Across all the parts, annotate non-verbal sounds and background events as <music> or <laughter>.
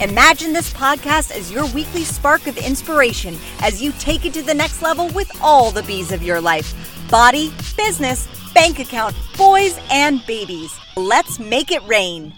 Imagine this podcast as your weekly spark of inspiration as you take it to the next level with all the bees of your life body, business, bank account, boys, and babies. Let's make it rain.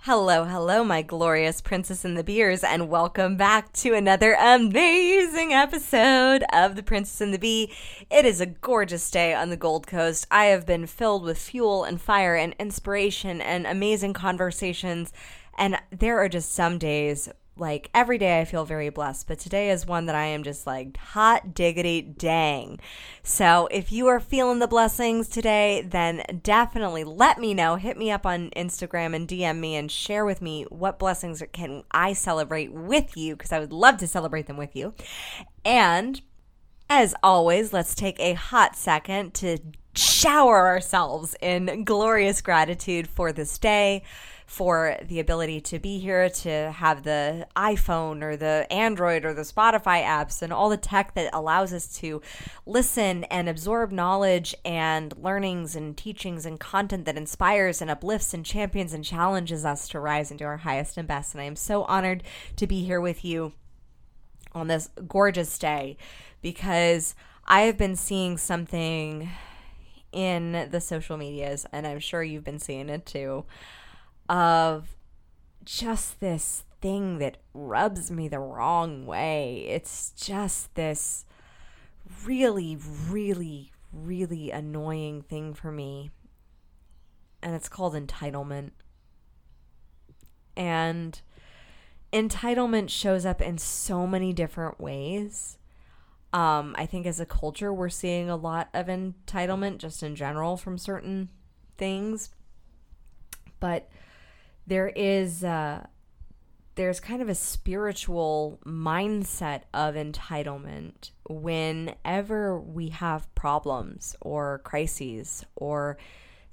Hello, hello, my glorious princess and the beers, and welcome back to another amazing episode of The Princess and the Bee. It is a gorgeous day on the Gold Coast. I have been filled with fuel and fire and inspiration and amazing conversations, and there are just some days like every day I feel very blessed, but today is one that I am just like hot diggity dang. So if you are feeling the blessings today, then definitely let me know. Hit me up on Instagram and DM me and share with me what blessings can I celebrate with you because I would love to celebrate them with you. And as always, let's take a hot second to shower ourselves in glorious gratitude for this day for the ability to be here, to have the iPhone or the Android or the Spotify apps and all the tech that allows us to listen and absorb knowledge and learnings and teachings and content that inspires and uplifts and champions and challenges us to rise into our highest and best. And I am so honored to be here with you on this gorgeous day because I have been seeing something in the social medias, and I'm sure you've been seeing it too of just this thing that rubs me the wrong way. It's just this really, really, really annoying thing for me. And it's called entitlement. And entitlement shows up in so many different ways. Um, I think as a culture, we're seeing a lot of entitlement just in general from certain things. But there is uh, there's kind of a spiritual mindset of entitlement whenever we have problems or crises or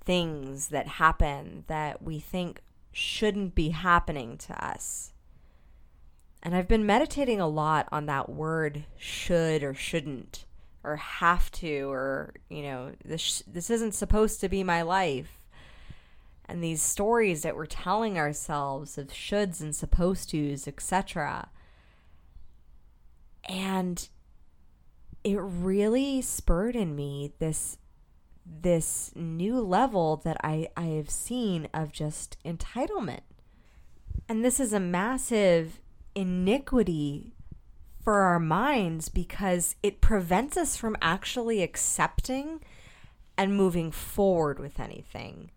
things that happen that we think shouldn't be happening to us. And I've been meditating a lot on that word should or shouldn't or have to or you know this this isn't supposed to be my life and these stories that we're telling ourselves of shoulds and supposed tos, etc. And it really spurred in me this this new level that I, I have seen of just entitlement. And this is a massive iniquity for our minds because it prevents us from actually accepting and moving forward with anything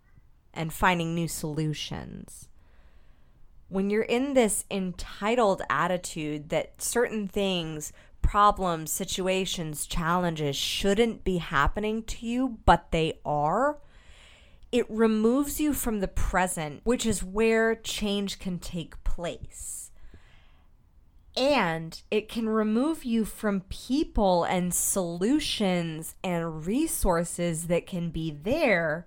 and finding new solutions. When you're in this entitled attitude that certain things, problems, situations, challenges shouldn't be happening to you, but they are, it removes you from the present, which is where change can take place. And it can remove you from people and solutions and resources that can be there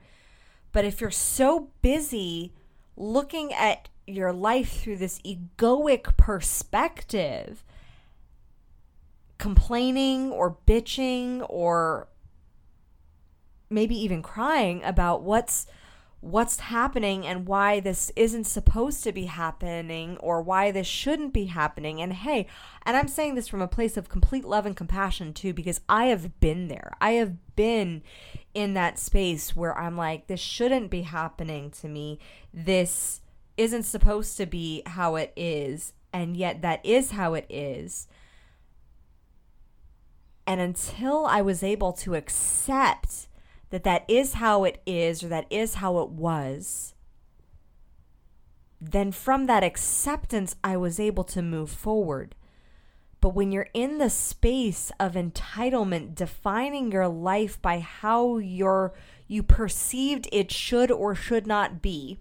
but if you're so busy looking at your life through this egoic perspective, complaining or bitching or maybe even crying about what's what's happening and why this isn't supposed to be happening or why this shouldn't be happening. And hey, and I'm saying this from a place of complete love and compassion too, because I have been there. I have been in that space where I'm like, this shouldn't be happening to me. This isn't supposed to be how it is. And yet that is how it is. And until I was able to accept that that is how it is or that is how it was, then from that acceptance, I was able to move forward. But when you're in the space of entitlement, defining your life by how you're, you perceived it should or should not be,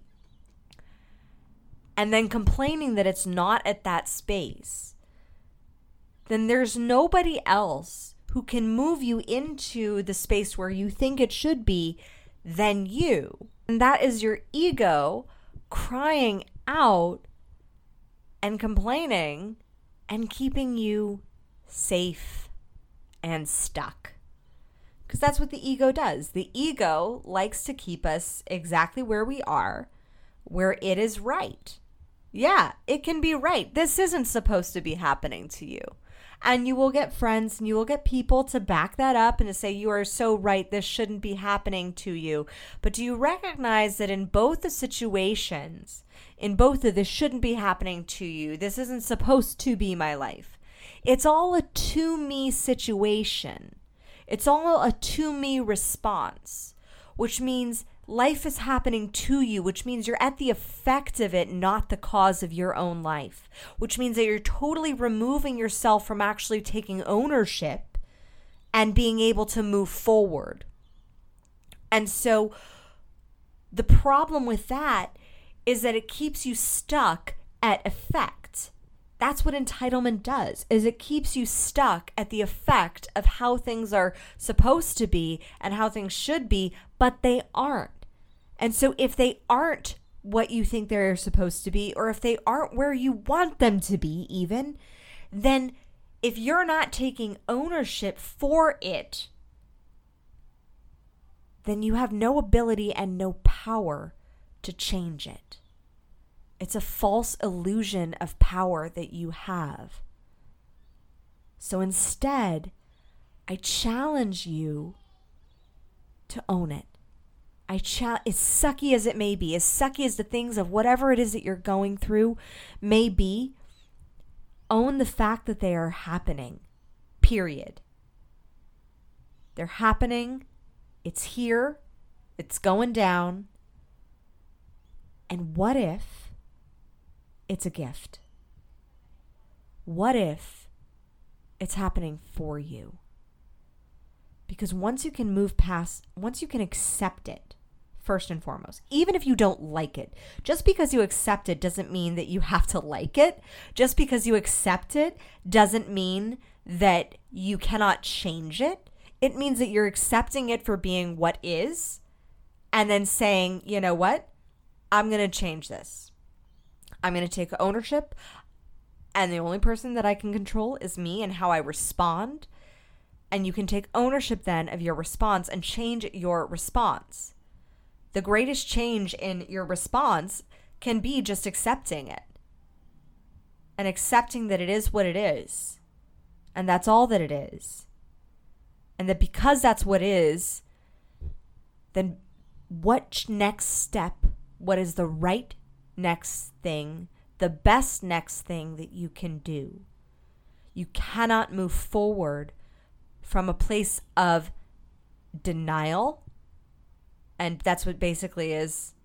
and then complaining that it's not at that space, then there's nobody else who can move you into the space where you think it should be than you. And that is your ego crying out and complaining and keeping you safe and stuck. Because that's what the ego does. The ego likes to keep us exactly where we are, where it is right. Yeah, it can be right. This isn't supposed to be happening to you. And you will get friends and you will get people to back that up and to say, You are so right. This shouldn't be happening to you. But do you recognize that in both the situations, in both of this shouldn't be happening to you, this isn't supposed to be my life? It's all a to me situation. It's all a to me response, which means life is happening to you, which means you're at the effect of it, not the cause of your own life, which means that you're totally removing yourself from actually taking ownership and being able to move forward. And so the problem with that is that it keeps you stuck at effect that's what entitlement does is it keeps you stuck at the effect of how things are supposed to be and how things should be but they aren't and so if they aren't what you think they're supposed to be or if they aren't where you want them to be even then if you're not taking ownership for it then you have no ability and no power to change it it's a false illusion of power that you have. So instead, I challenge you to own it. I challenge, as sucky as it may be, as sucky as the things of whatever it is that you're going through may be, own the fact that they are happening. Period. They're happening. It's here. It's going down. And what if it's a gift? What if it's happening for you? Because once you can move past, once you can accept it, first and foremost, even if you don't like it, just because you accept it doesn't mean that you have to like it. Just because you accept it doesn't mean that you cannot change it. It means that you're accepting it for being what is and then saying, you know what? I'm going to change this. I'm going to take ownership. And the only person that I can control is me and how I respond. And you can take ownership then of your response and change your response. The greatest change in your response can be just accepting it and accepting that it is what it is. And that's all that it is. And that because that's what is, then what next step, what is the right next thing, the best next thing that you can do. You cannot move forward from a place of denial. And that's what basically is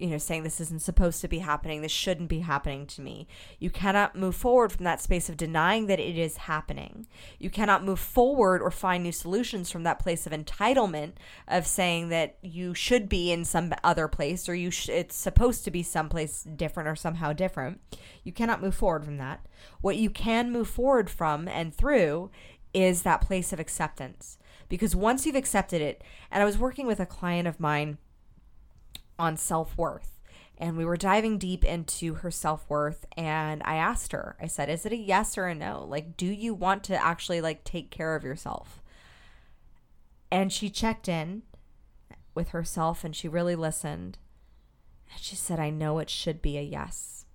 you know, saying this isn't supposed to be happening, this shouldn't be happening to me. You cannot move forward from that space of denying that it is happening. You cannot move forward or find new solutions from that place of entitlement of saying that you should be in some other place or you sh- it's supposed to be someplace different or somehow different. You cannot move forward from that. What you can move forward from and through is that place of acceptance. Because once you've accepted it, and I was working with a client of mine on self worth. And we were diving deep into her self worth. And I asked her, I said, is it a yes or a no? Like, do you want to actually like take care of yourself? And she checked in with herself and she really listened. And she said, I know it should be a yes.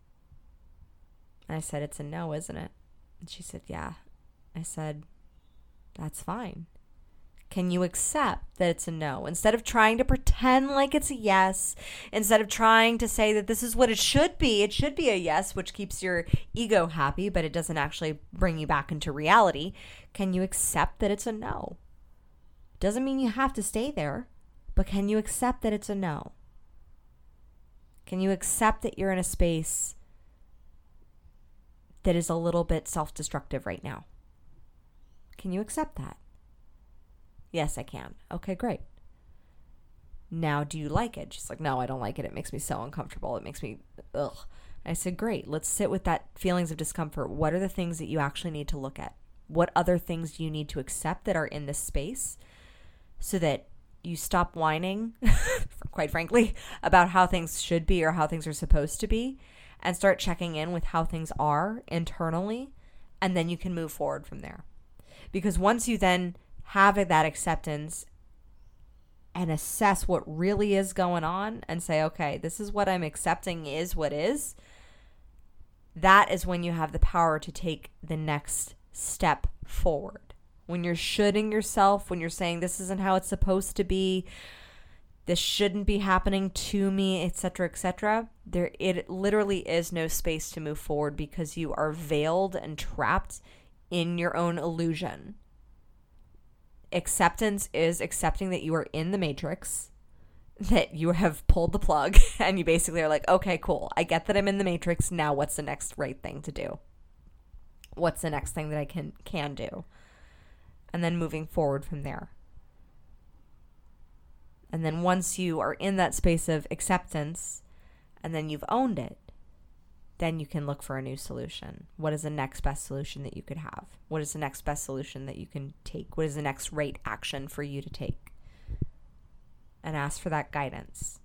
And I said, It's a no, isn't it? And she said, Yeah. I said, That's fine. Can you accept that it's a no? Instead of trying to pretend like it's a yes, instead of trying to say that this is what it should be, it should be a yes, which keeps your ego happy, but it doesn't actually bring you back into reality. Can you accept that it's a no? Doesn't mean you have to stay there, but can you accept that it's a no? Can you accept that you're in a space that is a little bit self destructive right now? Can you accept that? Yes, I can. Okay, great. Now, do you like it? She's like, No, I don't like it. It makes me so uncomfortable. It makes me, ugh. I said, Great, let's sit with that feelings of discomfort. What are the things that you actually need to look at? What other things do you need to accept that are in this space so that you stop whining, <laughs> quite frankly, about how things should be or how things are supposed to be and start checking in with how things are internally, and then you can move forward from there. Because once you then have that acceptance and assess what really is going on and say, okay, this is what I'm accepting is what is, that is when you have the power to take the next step forward. When you're should-ing yourself, when you're saying this isn't how it's supposed to be, this shouldn't be happening to me, etc., etc. There it literally is no space to move forward because you are veiled and trapped in your own illusion. Acceptance is accepting that you are in the matrix, that you have pulled the plug, <laughs> and you basically are like, okay, cool. I get that I'm in the matrix. Now what's the next right thing to do? What's the next thing that I can can do? And then moving forward from there. And then once you are in that space of acceptance and then you've owned it, then you can look for a new solution. What is the next best solution that you could have? What is the next best solution that you can take? What is the next right action for you to take? And ask for that guidance.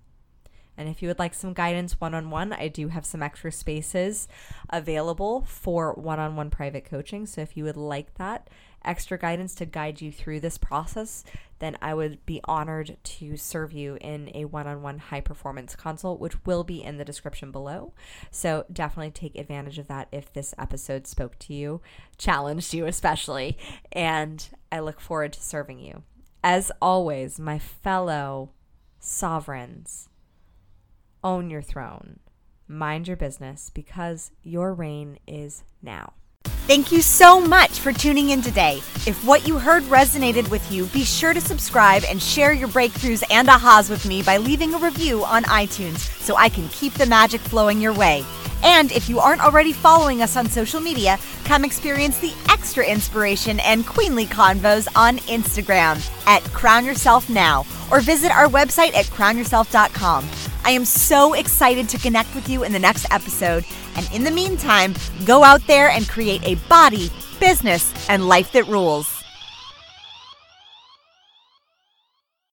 And if you would like some guidance one on one, I do have some extra spaces available for one on one private coaching. So if you would like that, extra guidance to guide you through this process, then I would be honored to serve you in a one on one high performance consult, which will be in the description below. So definitely take advantage of that if this episode spoke to you, challenged you especially, and I look forward to serving you. As always, my fellow sovereigns, own your throne, mind your business because your reign is now. Thank you so much for tuning in today. If what you heard resonated with you, be sure to subscribe and share your breakthroughs and ahas with me by leaving a review on iTunes so I can keep the magic flowing your way. And if you aren't already following us on social media, come experience the extra inspiration and queenly convos on Instagram at Crown Yourself Now or visit our website at crownyourself.com. I am so excited to connect with you in the next episode. And in the meantime, go out there and create a body, business, and life that rules.